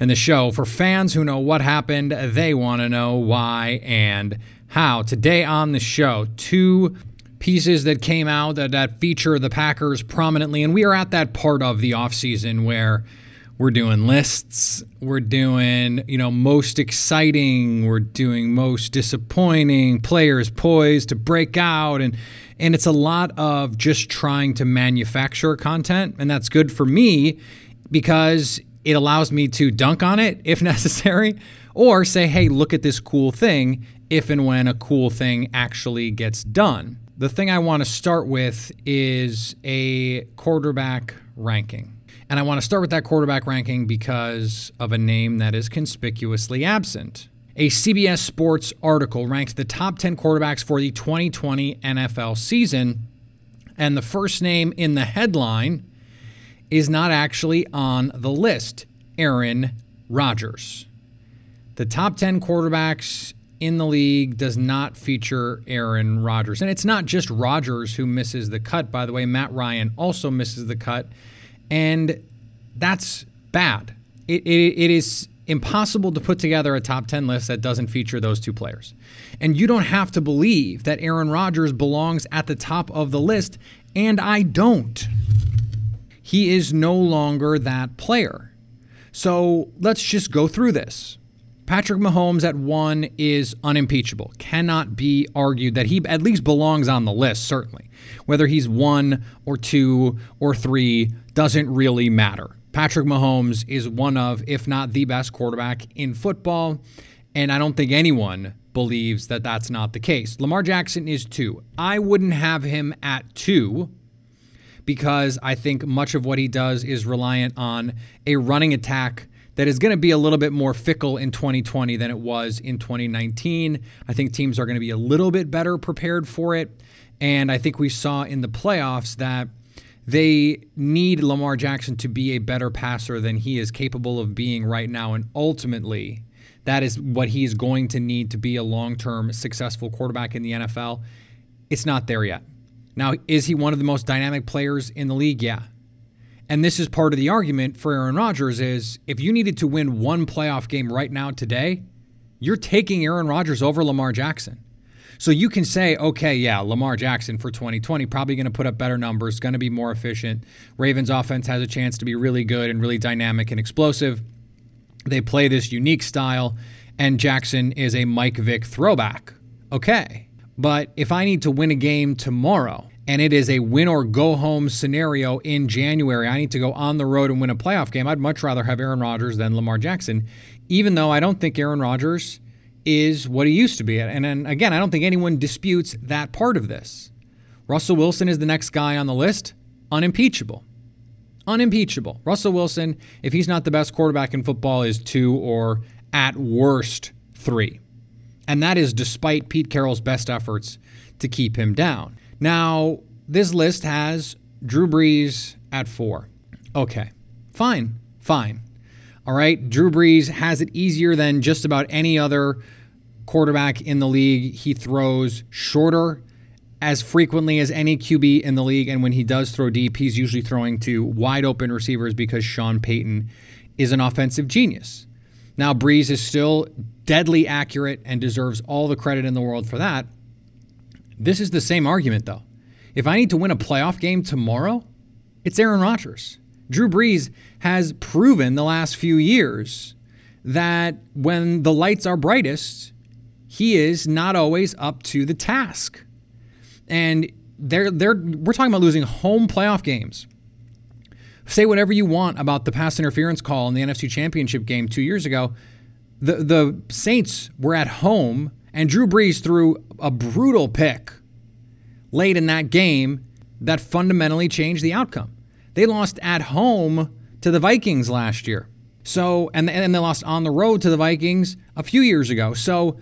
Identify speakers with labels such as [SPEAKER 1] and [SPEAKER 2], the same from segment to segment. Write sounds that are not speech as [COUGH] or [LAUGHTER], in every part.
[SPEAKER 1] and the show for fans who know what happened. They want to know why and how. Today on the show, two pieces that came out that, that feature the Packers prominently. And we are at that part of the offseason where we're doing lists, we're doing, you know, most exciting, we're doing most disappointing, players poised to break out and and it's a lot of just trying to manufacture content and that's good for me because it allows me to dunk on it if [LAUGHS] necessary, or say, hey, look at this cool thing if and when a cool thing actually gets done. The thing I want to start with is a quarterback ranking. And I want to start with that quarterback ranking because of a name that is conspicuously absent. A CBS Sports article ranked the top 10 quarterbacks for the 2020 NFL season. And the first name in the headline is not actually on the list Aaron Rodgers. The top 10 quarterbacks in the league does not feature Aaron Rodgers. And it's not just Rodgers who misses the cut, by the way. Matt Ryan also misses the cut. And that's bad. It, it, it is impossible to put together a top 10 list that doesn't feature those two players. And you don't have to believe that Aaron Rodgers belongs at the top of the list, and I don't he is no longer that player. So let's just go through this. Patrick Mahomes at one is unimpeachable. Cannot be argued that he at least belongs on the list, certainly. Whether he's one or two or three doesn't really matter. Patrick Mahomes is one of, if not the best quarterback in football. And I don't think anyone believes that that's not the case. Lamar Jackson is two. I wouldn't have him at two because I think much of what he does is reliant on a running attack that is going to be a little bit more fickle in 2020 than it was in 2019. I think teams are going to be a little bit better prepared for it. And I think we saw in the playoffs that they need Lamar Jackson to be a better passer than he is capable of being right now. And ultimately, that is what he is going to need to be a long term successful quarterback in the NFL. It's not there yet. Now, is he one of the most dynamic players in the league? Yeah. And this is part of the argument for Aaron Rodgers is if you needed to win one playoff game right now today, you're taking Aaron Rodgers over Lamar Jackson. So you can say, okay, yeah, Lamar Jackson for 2020 probably going to put up better numbers, going to be more efficient. Ravens offense has a chance to be really good and really dynamic and explosive. They play this unique style, and Jackson is a Mike Vick throwback. Okay. But if I need to win a game tomorrow and it is a win or go home scenario in January, I need to go on the road and win a playoff game, I'd much rather have Aaron Rodgers than Lamar Jackson, even though I don't think Aaron Rodgers is what he used to be. And then again, I don't think anyone disputes that part of this. Russell Wilson is the next guy on the list, unimpeachable. Unimpeachable. Russell Wilson, if he's not the best quarterback in football, is two or at worst three. And that is despite Pete Carroll's best efforts to keep him down. Now, this list has Drew Brees at four. Okay, fine, fine. All right, Drew Brees has it easier than just about any other quarterback in the league. He throws shorter as frequently as any QB in the league. And when he does throw deep, he's usually throwing to wide open receivers because Sean Payton is an offensive genius. Now, Brees is still deadly accurate and deserves all the credit in the world for that. This is the same argument, though. If I need to win a playoff game tomorrow, it's Aaron Rodgers. Drew Brees has proven the last few years that when the lights are brightest, he is not always up to the task. And they're they're we're talking about losing home playoff games. Say whatever you want about the pass interference call in the NFC Championship game 2 years ago. The the Saints were at home and Drew Brees threw a brutal pick late in that game that fundamentally changed the outcome. They lost at home to the Vikings last year. So, and, and they lost on the road to the Vikings a few years ago. So,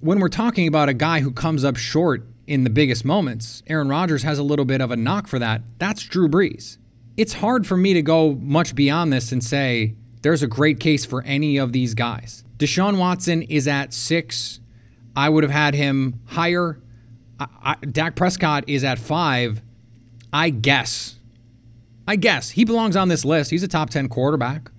[SPEAKER 1] when we're talking about a guy who comes up short in the biggest moments, Aaron Rodgers has a little bit of a knock for that. That's Drew Brees. It's hard for me to go much beyond this and say there's a great case for any of these guys. Deshaun Watson is at six. I would have had him higher. I, I, Dak Prescott is at five. I guess. I guess he belongs on this list. He's a top 10 quarterback.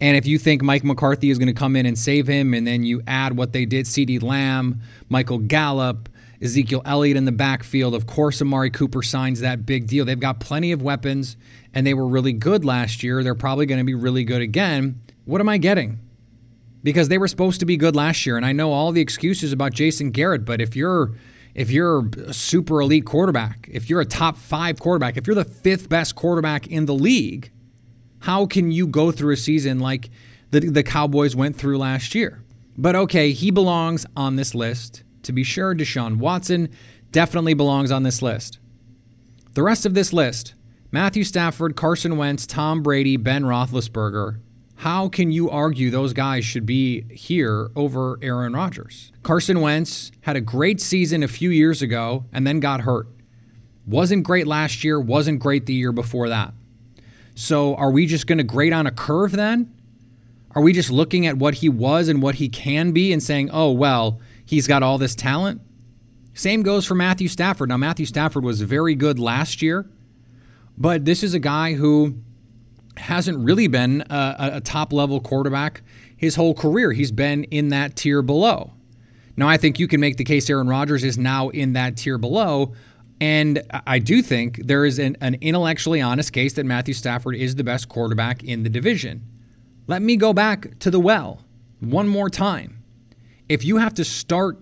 [SPEAKER 1] And if you think Mike McCarthy is going to come in and save him, and then you add what they did CeeDee Lamb, Michael Gallup, Ezekiel Elliott in the backfield, of course, Amari Cooper signs that big deal. They've got plenty of weapons, and they were really good last year. They're probably going to be really good again. What am I getting? Because they were supposed to be good last year, and I know all the excuses about Jason Garrett, but if you're if you're a super elite quarterback, if you're a top five quarterback, if you're the fifth best quarterback in the league, how can you go through a season like the, the Cowboys went through last year? But okay, he belongs on this list. To be sure, Deshaun Watson definitely belongs on this list. The rest of this list Matthew Stafford, Carson Wentz, Tom Brady, Ben Roethlisberger. How can you argue those guys should be here over Aaron Rodgers? Carson Wentz had a great season a few years ago and then got hurt. Wasn't great last year, wasn't great the year before that. So are we just going to grade on a curve then? Are we just looking at what he was and what he can be and saying, oh, well, he's got all this talent? Same goes for Matthew Stafford. Now, Matthew Stafford was very good last year, but this is a guy who hasn't really been a, a top level quarterback his whole career. He's been in that tier below. Now, I think you can make the case Aaron Rodgers is now in that tier below, and I do think there is an, an, intellectually honest case that Matthew Stafford is the best quarterback in the division. Let me go back to the well one more time. If you have to start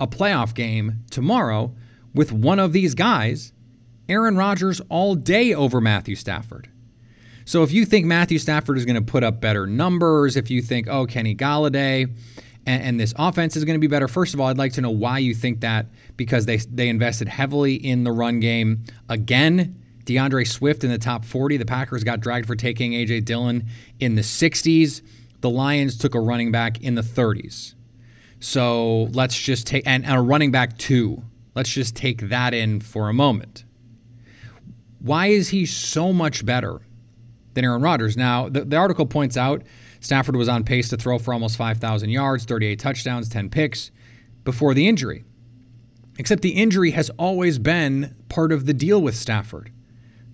[SPEAKER 1] a playoff game tomorrow with one of these guys, Aaron Rodgers all day over Matthew Stafford. So if you think Matthew Stafford is going to put up better numbers, if you think, oh, Kenny Golladay and, and this offense is going to be better. First of all, I'd like to know why you think that because they they invested heavily in the run game again. DeAndre Swift in the top 40. The Packers got dragged for taking A.J. Dillon in the 60s. The Lions took a running back in the 30s. So let's just take, and, and a running back two. Let's just take that in for a moment. Why is he so much better than Aaron Rodgers? Now, the, the article points out Stafford was on pace to throw for almost 5,000 yards, 38 touchdowns, 10 picks before the injury. Except the injury has always been part of the deal with Stafford.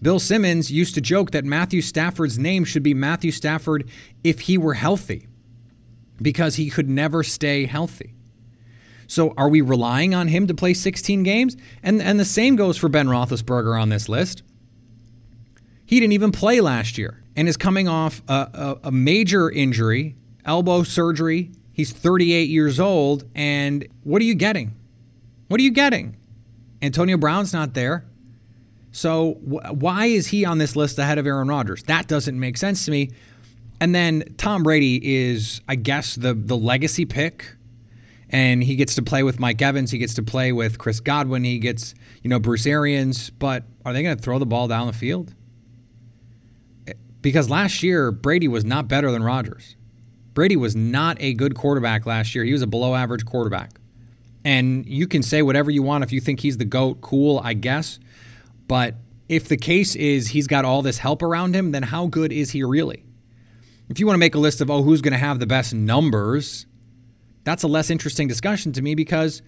[SPEAKER 1] Bill Simmons used to joke that Matthew Stafford's name should be Matthew Stafford if he were healthy, because he could never stay healthy. So are we relying on him to play 16 games? And, and the same goes for Ben Roethlisberger on this list. He didn't even play last year and is coming off a, a, a major injury, elbow surgery. He's 38 years old. And what are you getting? What are you getting? Antonio Brown's not there. So wh- why is he on this list ahead of Aaron Rodgers? That doesn't make sense to me. And then Tom Brady is, I guess, the the legacy pick. And he gets to play with Mike Evans. He gets to play with Chris Godwin. He gets, you know, Bruce Arians. But are they going to throw the ball down the field? Because last year Brady was not better than Rodgers. Brady was not a good quarterback last year. He was a below average quarterback. And you can say whatever you want if you think he's the GOAT, cool, I guess. But if the case is he's got all this help around him, then how good is he really? If you want to make a list of, oh, who's going to have the best numbers, that's a less interesting discussion to me because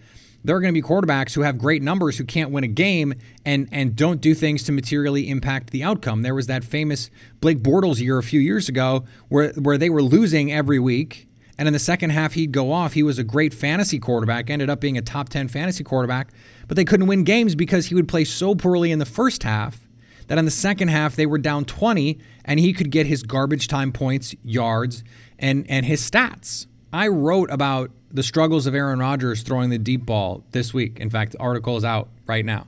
[SPEAKER 1] there are going to be quarterbacks who have great numbers who can't win a game and and don't do things to materially impact the outcome. There was that famous Blake Bortles year a few years ago where where they were losing every week and in the second half he'd go off. He was a great fantasy quarterback, ended up being a top 10 fantasy quarterback, but they couldn't win games because he would play so poorly in the first half that in the second half they were down 20 and he could get his garbage time points, yards, and and his stats. I wrote about the struggles of Aaron Rodgers throwing the deep ball this week. In fact, the article is out right now.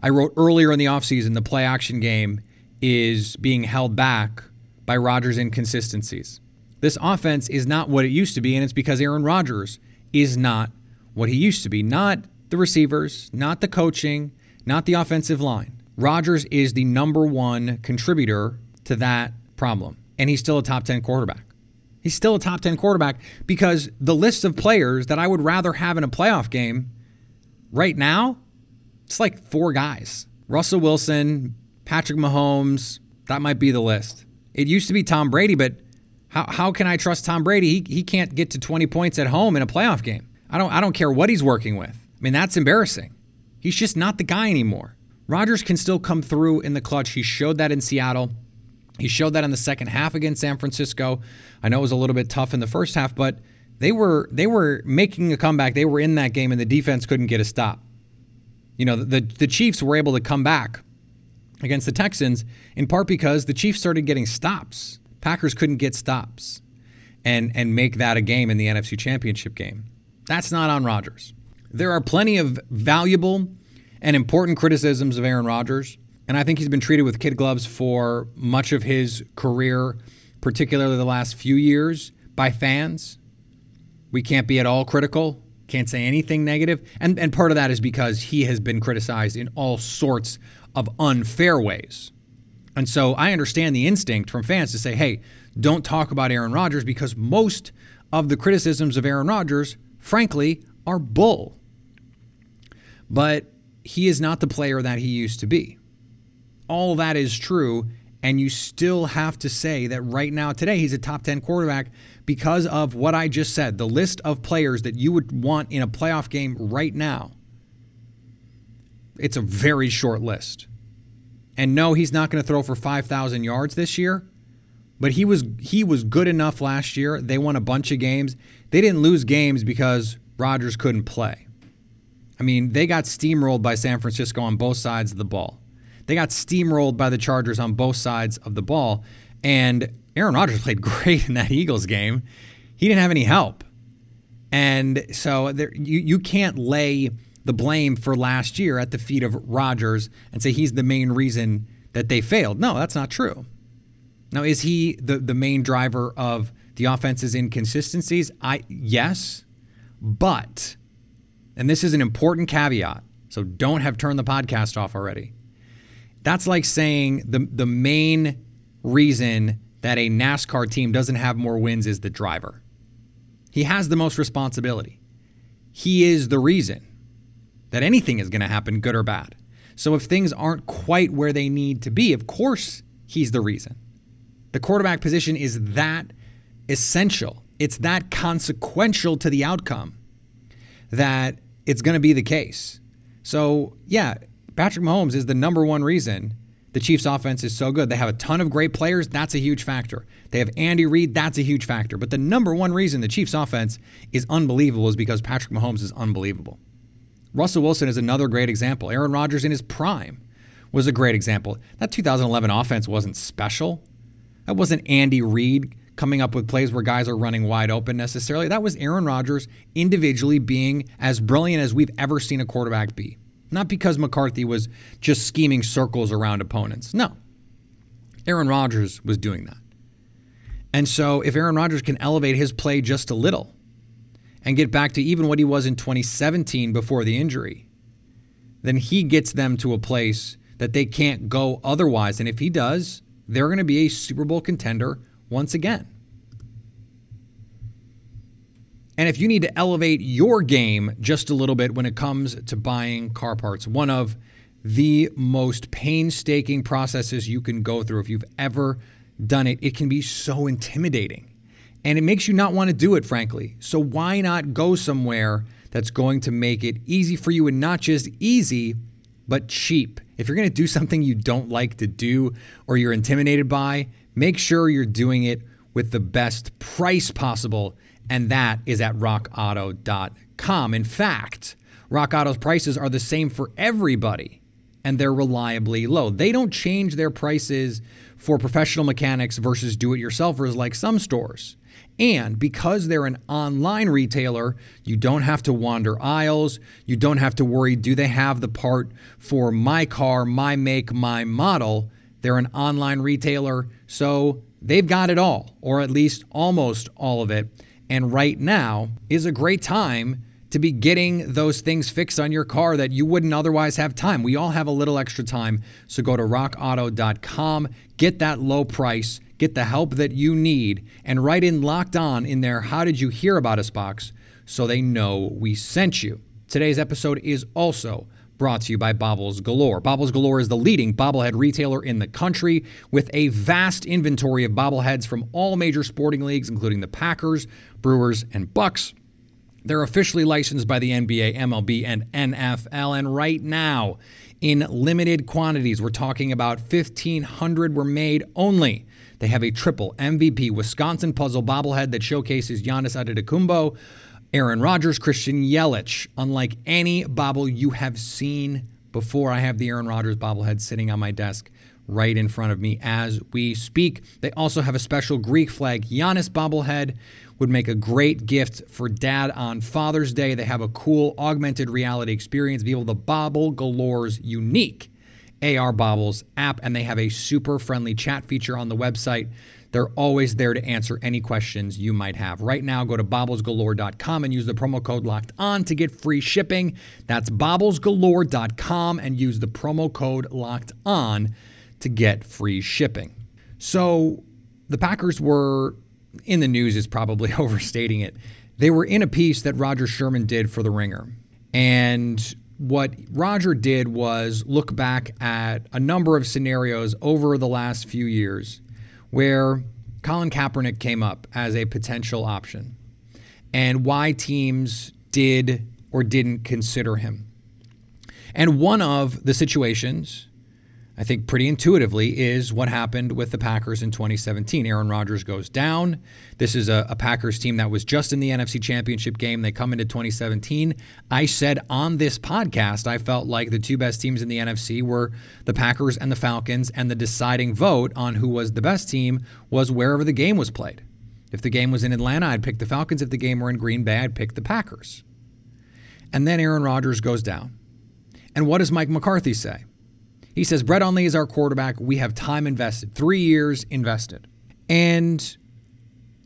[SPEAKER 1] I wrote earlier in the offseason the play action game is being held back by Rodgers' inconsistencies. This offense is not what it used to be, and it's because Aaron Rodgers is not what he used to be. Not the receivers, not the coaching, not the offensive line. Rodgers is the number one contributor to that problem, and he's still a top 10 quarterback. He's still a top 10 quarterback because the list of players that I would rather have in a playoff game right now, it's like four guys Russell Wilson, Patrick Mahomes. That might be the list. It used to be Tom Brady, but how, how can I trust Tom Brady? He, he can't get to 20 points at home in a playoff game. I don't, I don't care what he's working with. I mean, that's embarrassing. He's just not the guy anymore. Rodgers can still come through in the clutch. He showed that in Seattle. He showed that in the second half against San Francisco. I know it was a little bit tough in the first half, but they were they were making a comeback. They were in that game, and the defense couldn't get a stop. You know, the the Chiefs were able to come back against the Texans in part because the Chiefs started getting stops. Packers couldn't get stops and and make that a game in the NFC Championship game. That's not on Rodgers. There are plenty of valuable and important criticisms of Aaron Rodgers, and I think he's been treated with kid gloves for much of his career, particularly the last few years by fans. We can't be at all critical, can't say anything negative, and and part of that is because he has been criticized in all sorts of unfair ways. And so I understand the instinct from fans to say, hey, don't talk about Aaron Rodgers because most of the criticisms of Aaron Rodgers, frankly, are bull. But he is not the player that he used to be. All that is true. And you still have to say that right now, today, he's a top 10 quarterback because of what I just said. The list of players that you would want in a playoff game right now it's a very short list. And no, he's not going to throw for 5,000 yards this year, but he was he was good enough last year. They won a bunch of games. They didn't lose games because Rodgers couldn't play. I mean, they got steamrolled by San Francisco on both sides of the ball. They got steamrolled by the Chargers on both sides of the ball. And Aaron Rodgers [LAUGHS] played great in that Eagles game. He didn't have any help. And so there, you, you can't lay the blame for last year at the feet of Rodgers and say he's the main reason that they failed. No, that's not true. Now, is he the, the main driver of the offense's inconsistencies? I yes, but and this is an important caveat, so don't have turned the podcast off already. That's like saying the the main reason that a NASCAR team doesn't have more wins is the driver. He has the most responsibility. He is the reason that anything is going to happen, good or bad. So if things aren't quite where they need to be, of course, he's the reason. The quarterback position is that essential, it's that consequential to the outcome that it's going to be the case. So, yeah, Patrick Mahomes is the number one reason the Chiefs' offense is so good. They have a ton of great players. That's a huge factor. They have Andy Reid. That's a huge factor. But the number one reason the Chiefs' offense is unbelievable is because Patrick Mahomes is unbelievable. Russell Wilson is another great example. Aaron Rodgers in his prime was a great example. That 2011 offense wasn't special. That wasn't Andy Reid coming up with plays where guys are running wide open necessarily. That was Aaron Rodgers individually being as brilliant as we've ever seen a quarterback be. Not because McCarthy was just scheming circles around opponents. No. Aaron Rodgers was doing that. And so if Aaron Rodgers can elevate his play just a little, and get back to even what he was in 2017 before the injury, then he gets them to a place that they can't go otherwise. And if he does, they're going to be a Super Bowl contender once again. And if you need to elevate your game just a little bit when it comes to buying car parts, one of the most painstaking processes you can go through if you've ever done it, it can be so intimidating and it makes you not want to do it, frankly. So why not go somewhere that's going to make it easy for you and not just easy, but cheap? If you're going to do something you don't like to do or you're intimidated by, make sure you're doing it with the best price possible, and that is at rockauto.com. In fact, Rock Auto's prices are the same for everybody. and they're reliably low. They don't change their prices for professional mechanics versus do it yourselfers like some stores. And because they're an online retailer, you don't have to wander aisles. You don't have to worry do they have the part for my car, my make, my model? They're an online retailer, so they've got it all, or at least almost all of it. And right now is a great time to be getting those things fixed on your car that you wouldn't otherwise have time. We all have a little extra time. So go to rockauto.com, get that low price, get the help that you need, and write in locked on in there, how did you hear about us box so they know we sent you. Today's episode is also brought to you by Bobbles Galore. Bobbles Galore is the leading bobblehead retailer in the country with a vast inventory of bobbleheads from all major sporting leagues, including the Packers, Brewers, and Bucks. They're officially licensed by the NBA, MLB, and NFL. And right now, in limited quantities, we're talking about 1,500 were made only. They have a triple MVP Wisconsin puzzle bobblehead that showcases Giannis Antetokounmpo, Aaron Rodgers, Christian Yelich. Unlike any bobble you have seen before, I have the Aaron Rodgers bobblehead sitting on my desk right in front of me as we speak. They also have a special Greek flag Giannis bobblehead would make a great gift for dad on Father's Day. They have a cool augmented reality experience via to Bobble Galore's unique AR Bobbles app, and they have a super friendly chat feature on the website. They're always there to answer any questions you might have. Right now, go to bobblesgalore.com and use the promo code locked on to get free shipping. That's bobblesgalore.com and use the promo code locked on to get free shipping. So the Packers were in the news is probably [LAUGHS] overstating it. They were in a piece that Roger Sherman did for The Ringer. And what Roger did was look back at a number of scenarios over the last few years where Colin Kaepernick came up as a potential option and why teams did or didn't consider him. And one of the situations I think pretty intuitively is what happened with the Packers in 2017. Aaron Rodgers goes down. This is a, a, Packers team that was just in the NFC Championship game. They come into 2017. I said on this podcast, I felt like the two best teams in the NFC were the Packers and the Falcons, and the deciding vote on who was the best team was wherever the game was played. If the game was in Atlanta, I'd pick the Falcons. If the game were in Green Bay, I'd pick the Packers. And then Aaron Rodgers goes down. And what does Mike McCarthy say? He says, Brett Hundley is our quarterback. We have time invested, three years invested. And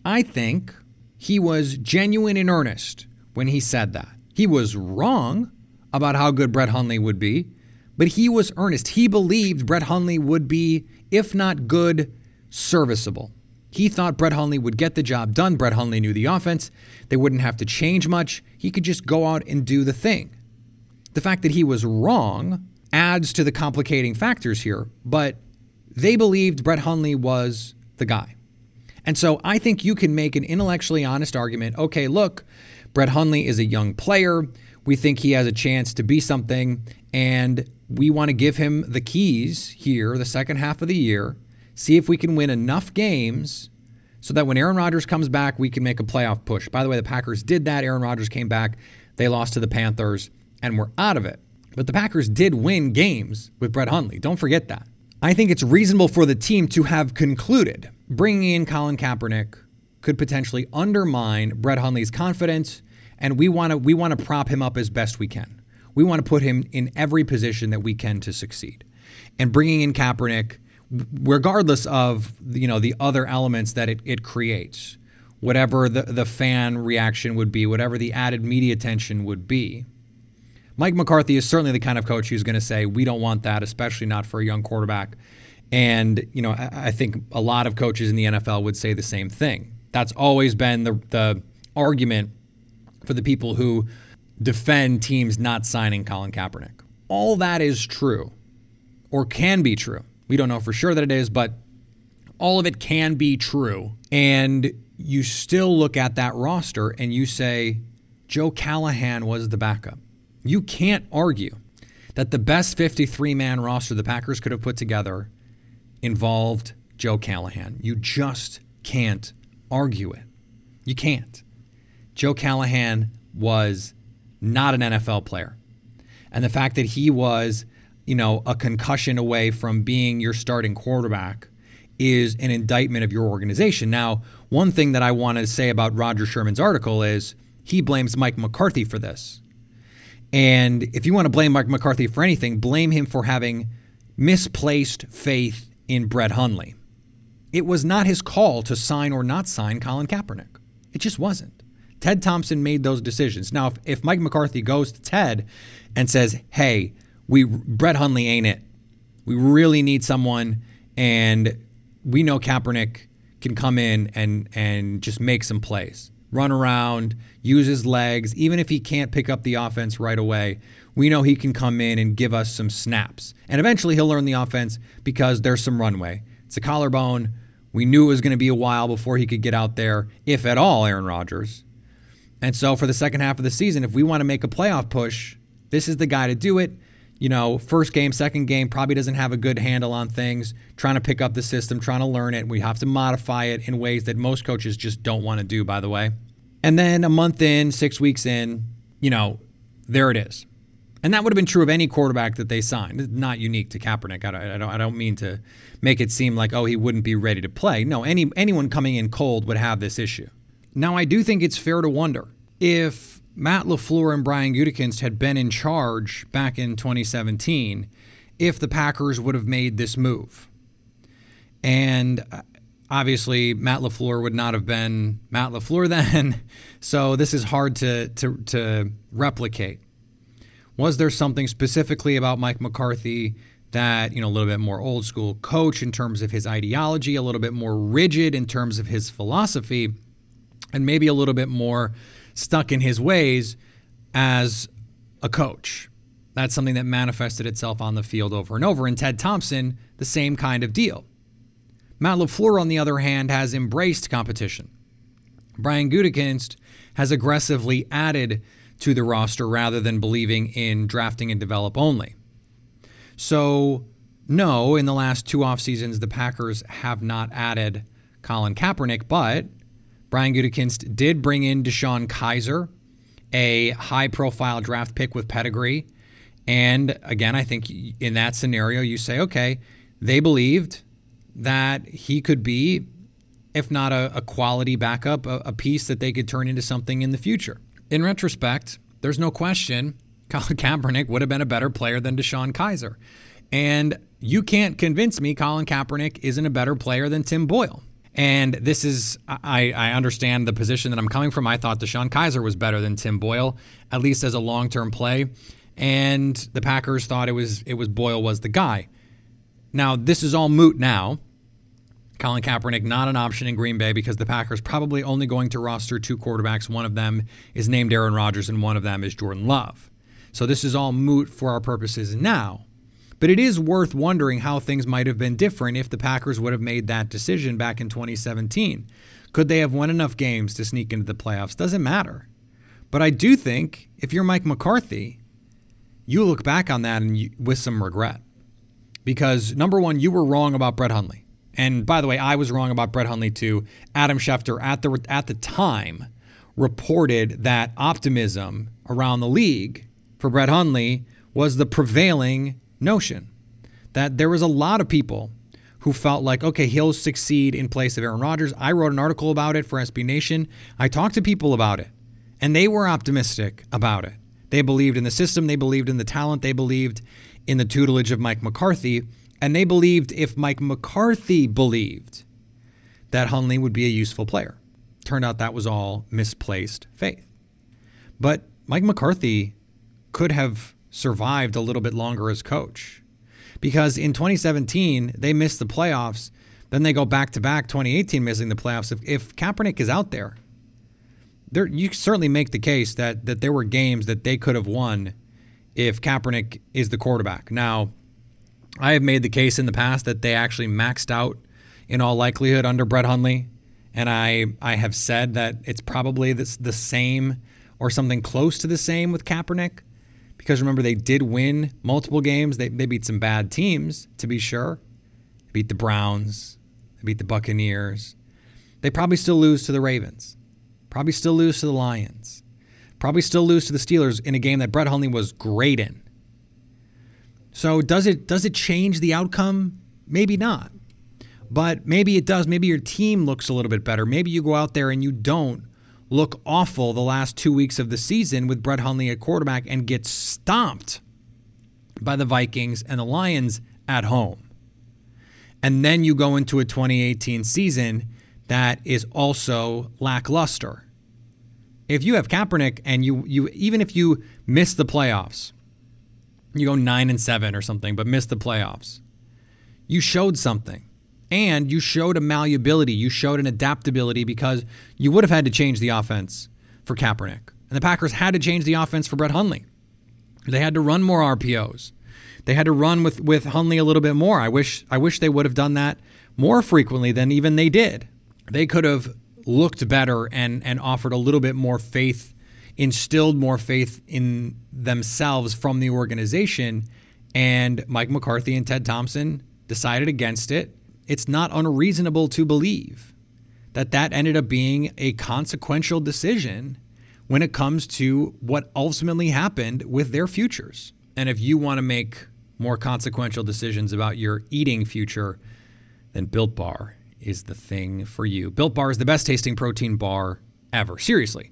[SPEAKER 1] I think he was genuine in earnest when he said that. He was wrong about how good Brett Hundley would be, but he was earnest. He believed Brett Hundley would be, if not good, serviceable. He thought Brett Hundley would get the job done. Brett Hundley knew the offense. They wouldn't have to change much. He could just go out and do the thing. The fact that he was wrong adds to the complicating factors here, but they believed Brett Hundley was the guy. And so I think you can make an intellectually honest argument okay, look, Brett Hundley is a young player. We think he has a chance to be something, and we want to give him the keys here, the second half of the year, see if we can win enough games so that when Aaron Rodgers comes back, we can make a playoff push. By the way, the Packers did that. Aaron Rodgers came back, they lost to the Panthers, and we're out of it. But the Packers did win games with Brett Hundley. Don't forget that. I think it's reasonable for the team to have concluded bringing in Colin Kaepernick could potentially undermine Brett Hundley's confidence, and we want to we want to prop him up as best we can. We want to put him in every position that we can to succeed. And bringing in Kaepernick, regardless of you know the other elements that it, it creates, whatever the, the fan reaction would be, whatever the added media attention would be, Mike McCarthy is certainly the kind of coach who's going to say, we don't want that, especially not for a young quarterback. And, you know, I, I think a lot of coaches in the NFL would say the same thing. That's always been the, the argument for the people who defend teams not signing Colin Kaepernick. All that is true or can be true. We don't know for sure that it is, but all of it can be true. And you still look at that roster and you say, Joe Callahan was the backup. You can't argue that the best 53 man roster the Packers could have put together involved Joe Callahan. You just can't argue it. You can't. Joe Callahan was not an NFL player. And the fact that he was you know, a concussion away from being your starting quarterback is an indictment of your organization. Now, one thing that I want to say about Roger Sherman's article is he blames Mike McCarthy for this. And if you want to blame Mike McCarthy for anything, blame him for having misplaced faith in Brett Hundley. It was not his call to sign or not sign Colin Kaepernick. It just wasn't. Ted Thompson made those decisions. Now, if, if Mike McCarthy goes to Ted and says, "Hey, we Brett Hundley ain't it. We really need someone, and we know Kaepernick can come in and and just make some plays, run around, use his legs, even if he can't pick up the offense right away. We know he can come in and give us some snaps, and eventually he'll learn the offense because there's some runway. It's a collarbone. We knew it was going to be a while before he could get out there, if at all, Aaron Rodgers. And so for the second half of the season, if we want to make a playoff push, this is the guy to do it you know, first game, second game, probably doesn't have a good handle on things, trying to pick up the system, trying to learn it. We have to modify it in ways that most coaches just don't want to do, by the way. And then a month in, six weeks in, you know, there it is. And that would have been true of any quarterback that they signed. Not unique to Kaepernick. I don't, I don't, I don't mean to make it seem like, oh, he wouldn't be ready to play. No, any, anyone coming in cold would have this issue. Now, I do think it's fair to wonder if Matt LaFleur and Brian Gutekunst had been in charge back in 2017 if the Packers would have made this move. And uh, obviously, Matt LaFleur would not have been Matt LaFleur [LAUGHS] then. So this is hard to, to, to replicate. Was there something specifically about Mike McCarthy that, you know, a little bit more old school coach in terms of his ideology, a little bit more rigid in terms of his philosophy, and maybe a little bit more stuck in his ways as a coach. That's something that manifested itself on the field over and over. And Ted Thompson, the same kind of deal. Matt LaFleur, on the other hand, has embraced competition. Brian Gutekunst has aggressively added to the roster rather than believing in drafting and develop only. So, no, in the last two off seasons, the Packers have not added Colin Kaepernick, but Brian Gutekunst did bring in DeShone Kizer, a high profile draft pick with pedigree. And again, I think in that scenario, you say, okay, they believed that he could be, if not a, a quality backup, a, a piece that they could turn into something in the future. In retrospect, there's no question [LAUGHS] Colin Kaepernick would have been a better player than DeShone Kizer. And you can't convince me Colin Kaepernick isn't a better player than Tim Boyle. And this is, I, I understand the position that I'm coming from. I thought DeShone Kizer was better than Tim Boyle, at least as a long term play. And the Packers thought it was it was Boyle was the guy. Now this is all moot now. Colin Kaepernick not an option in Green Bay because the Packers probably only going to roster two quarterbacks. One of them is named Aaron Rodgers, and one of them is Jordan Love. So this is all moot for our purposes now. But it is worth wondering how things might have been different if the Packers would have made that decision back in 2017. Could they have won enough games to sneak into the playoffs? Doesn't matter. But I do think if you're Mike McCarthy, you look back on that and you, with some regret. Because number one, you were wrong about Brett Hundley. And by the way, I was wrong about Brett Hundley too. Adam Schefter at the at the time reported that optimism around the league for Brett Hundley was the prevailing notion that there was a lot of people who felt like, okay, he'll succeed in place of Aaron Rodgers. I wrote an article about it for SB Nation. I talked to people about it, and they were optimistic about it. They believed in the system, they believed in the talent, they believed in the tutelage of Mike McCarthy, and they believed if Mike McCarthy believed that Hundley would be a useful player. Turned out that was all misplaced faith. But Mike McCarthy could have survived a little bit longer as coach. Because in 2017, they missed the playoffs. Then they go back to back 2018 missing the playoffs. If, if Kaepernick is out there, there you certainly make the case that that there were games that they could have won if Kaepernick is the quarterback. Now, I have made the case in the past that they actually maxed out in all likelihood under Brett Hundley, and I I have said that it's probably the, the same or something close to the same with Kaepernick because remember they did win multiple games. They, they beat some bad teams, to be sure. They beat the Browns, they beat the Buccaneers. They probably still lose to the Ravens. Probably still lose to the Lions. Probably still lose to the Steelers in a game that Brett Hundley was great in. So does it does it change the outcome? Maybe not. But maybe it does. Maybe your team looks a little bit better. Maybe you go out there and you don't look awful the last two weeks of the season with Brett Hundley at quarterback and get stomped by the Vikings and the Lions at home. And then you go into a 2018 season that is also lackluster. If you have Kaepernick and you you even if you miss the playoffs, you go 9 and 7 or something but miss the playoffs. You showed something. And you showed a malleability, you showed an adaptability because you would have had to change the offense for Kaepernick. And the Packers had to change the offense for Brett Hundley. They had to run more RPOs. They had to run with with Hundley a little bit more. I wish I wish they would have done that more frequently than even they did. They could have looked better and and offered a little bit more faith, instilled more faith in themselves from the organization. And Mike McCarthy and Ted Thompson decided against it it's not unreasonable to believe that that ended up being a consequential decision when it comes to what ultimately happened with their futures. And if you want to make more consequential decisions about your eating future, then Built Bar is the thing for you. Built Bar is the best tasting protein bar ever. Seriously,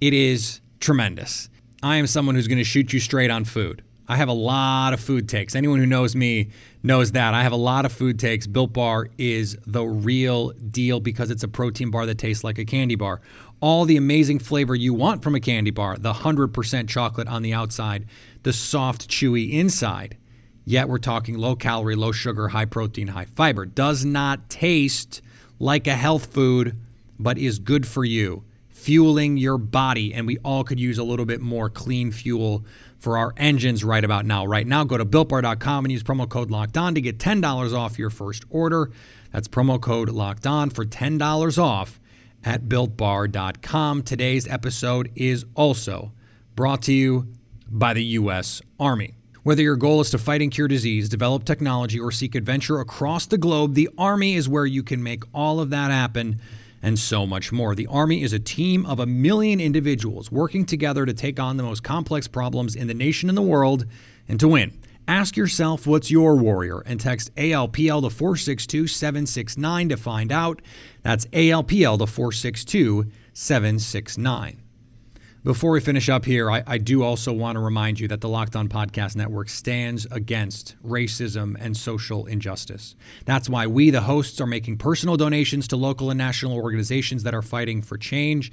[SPEAKER 1] it is tremendous. I am someone who's going to shoot you straight on food. I have a lot of food takes. Anyone who knows me knows that. I have a lot of food takes. Built Bar is the real deal because it's a protein bar that tastes like a candy bar. All the amazing flavor you want from a candy bar the 100% chocolate on the outside, the soft, chewy inside. Yet we're talking low calorie, low sugar, high protein, high fiber. Does not taste like a health food, but is good for you, fueling your body. And we all could use a little bit more clean fuel for our engines right about now. Right now, go to builtbar.com and use promo code locked on to get $10 off your first order. That's promo code locked on for $10 off at builtbar.com. Today's episode is also brought to you by the U.S. Army. Whether your goal is to fight and cure disease, develop technology, or seek adventure across the globe, the Army is where you can make all of that happen and so much more. The Army is a team of a million individuals working together to take on the most complex problems in the nation and the world and to win. Ask yourself what's your warrior and text ALPL to 462 769 to find out. That's ALPL to 462 769. Before we finish up here, I, I, do also want to remind you that the Locked On Podcast Network stands against racism and social injustice. That's why we, the hosts, are making personal donations to local and national organizations that are fighting for change.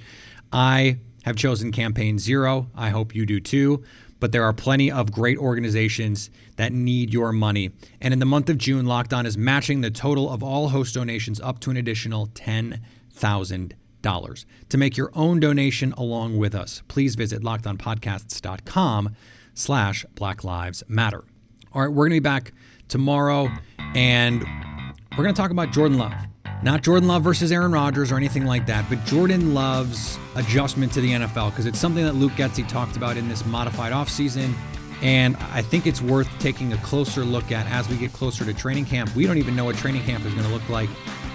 [SPEAKER 1] I have chosen Campaign Zero. I hope you do too. But there are plenty of great organizations that need your money. And in the month of June, Locked On is matching the total of all host donations up to an additional 10,000 dollars. To make your own donation along with us, please visit lockedonpodcasts.com slash Black Lives Matter. All right, we're going to be back tomorrow, and we're going to talk about Jordan Love. Not Jordan Love versus Aaron Rodgers or anything like that, but Jordan Love's adjustment to the NFL because it's something that Luke Getsy talked about in this modified offseason. And I think it's worth taking a closer look at as we get closer to training camp. We don't even know what training camp is going to look like.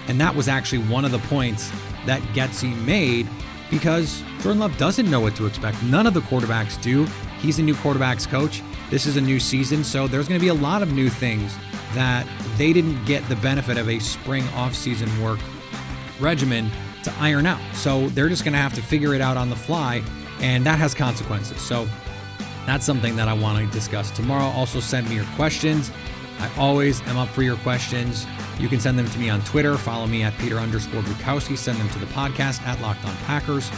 [SPEAKER 1] And that was actually one of the points that Getsy made because Jordan Love doesn't know what to expect. None of the quarterbacks do. He's a new quarterbacks coach. This is a new season, so there's going to be a lot of new things that they didn't get the benefit of a spring off-season work regimen to iron out. So they're just going to have to figure it out on the fly, and that has consequences. So that's something that I want to discuss tomorrow. Also, send me your questions. I always am up for your questions. You can send them to me on Twitter. Follow me at Peter underscore Bukowski. Send them to the podcast at Locked On Packers.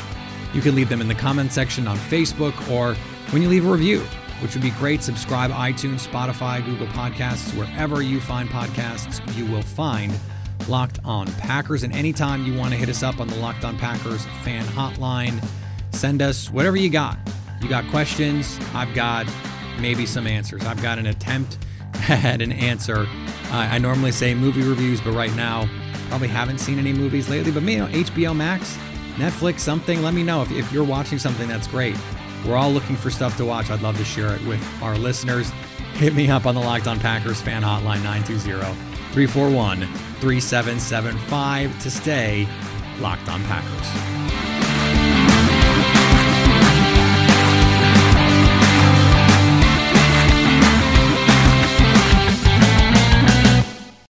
[SPEAKER 1] You can leave them in the comment section on Facebook or when you leave a review, which would be great. Subscribe iTunes, Spotify, Google Podcasts, wherever you find podcasts, you will find Locked On Packers. And anytime you want to hit us up on the Locked On Packers fan hotline, send us whatever you got. You got questions, I've got maybe some answers. I've got an attempt at an answer I normally say movie reviews, but right now, probably haven't seen any movies lately. But me, you know, HBO Max, Netflix, something. Let me know if, if you're watching something that's great. We're all looking for stuff to watch. I'd love to share it with our listeners. Hit me up on the Locked On Packers fan hotline 920 341 3775 to stay locked on Packers.